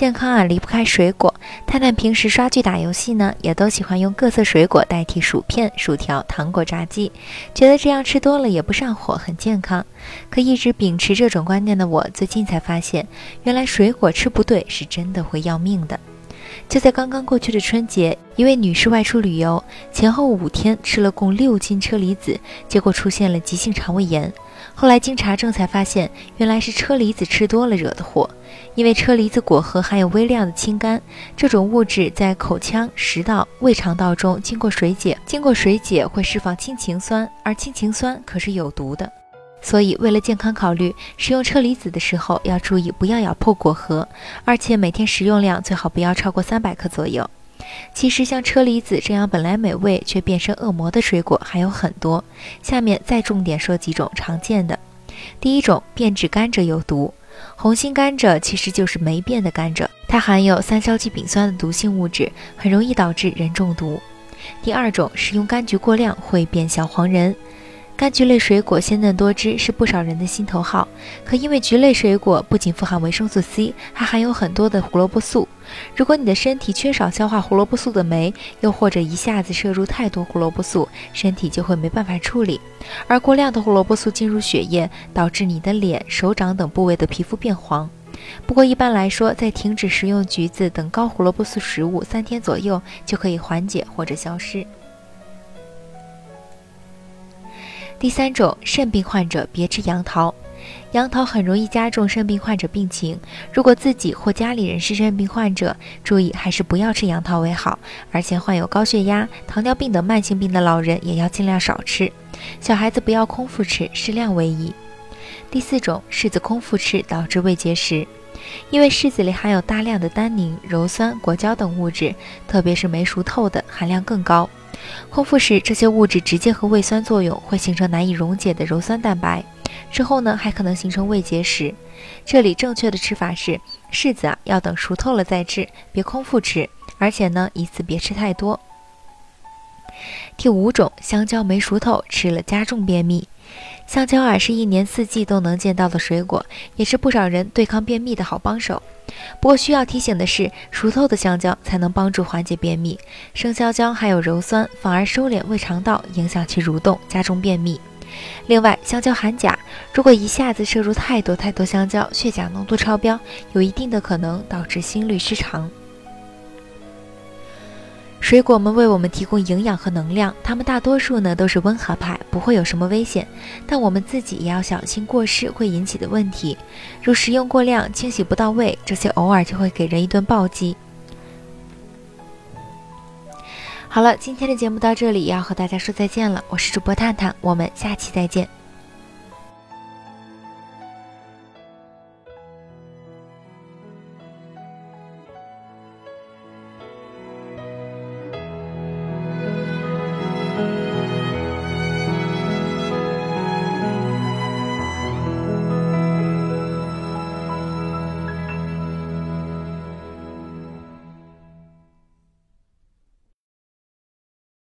健康啊，离不开水果。探探平时刷剧、打游戏呢，也都喜欢用各色水果代替薯片、薯条、糖果、炸鸡，觉得这样吃多了也不上火，很健康。可一直秉持这种观念的我，最近才发现，原来水果吃不对是真的会要命的。就在刚刚过去的春节，一位女士外出旅游，前后五天吃了共六斤车厘子，结果出现了急性肠胃炎。后来经查证才发现，原来是车厘子吃多了惹的祸。因为车厘子果核含有微量的清苷，这种物质在口腔、食道、胃肠道中经过水解，经过水解会释放氢氰酸，而氢氰酸可是有毒的。所以为了健康考虑，食用车厘子的时候要注意不要咬破果核，而且每天食用量最好不要超过三百克左右。其实像车厘子这样本来美味却变身恶魔的水果还有很多，下面再重点说几种常见的。第一种，变质甘蔗有毒。红心甘蔗其实就是霉变的甘蔗，它含有三硝基丙酸的毒性物质，很容易导致人中毒。第二种，食用柑橘过量会变小黄人。柑橘类水果鲜嫩多汁，是不少人的心头好。可因为橘类水果不仅富含维生素 C，还含有很多的胡萝卜素。如果你的身体缺少消化胡萝卜素的酶，又或者一下子摄入太多胡萝卜素，身体就会没办法处理。而过量的胡萝卜素进入血液，导致你的脸、手掌等部位的皮肤变黄。不过一般来说，在停止食用橘子等高胡萝卜素食物三天左右，就可以缓解或者消失。第三种，肾病患者别吃杨桃，杨桃很容易加重肾病患者病情。如果自己或家里人是肾病患者，注意还是不要吃杨桃为好。而且患有高血压、糖尿病等慢性病的老人也要尽量少吃。小孩子不要空腹吃，适量为宜。第四种，柿子空腹吃导致胃结石，因为柿子里含有大量的单宁、鞣酸、果胶等物质，特别是没熟透的含量更高。空腹时，这些物质直接和胃酸作用，会形成难以溶解的鞣酸蛋白，之后呢，还可能形成胃结石。这里正确的吃法是，柿子啊要等熟透了再吃，别空腹吃，而且呢，一次别吃太多。第五种，香蕉没熟透，吃了加重便秘。香蕉啊，是一年四季都能见到的水果，也是不少人对抗便秘的好帮手。不过需要提醒的是，熟透的香蕉才能帮助缓解便秘，生香蕉含有鞣酸，反而收敛胃肠道，影响其蠕动，加重便秘。另外，香蕉含钾，如果一下子摄入太多太多香蕉，血钾浓度超标，有一定的可能导致心律失常。水果们为我们提供营养和能量，它们大多数呢都是温和派，不会有什么危险。但我们自己也要小心过失会引起的问题，如食用过量、清洗不到位，这些偶尔就会给人一顿暴击。好了，今天的节目到这里要和大家说再见了，我是主播探探，我们下期再见。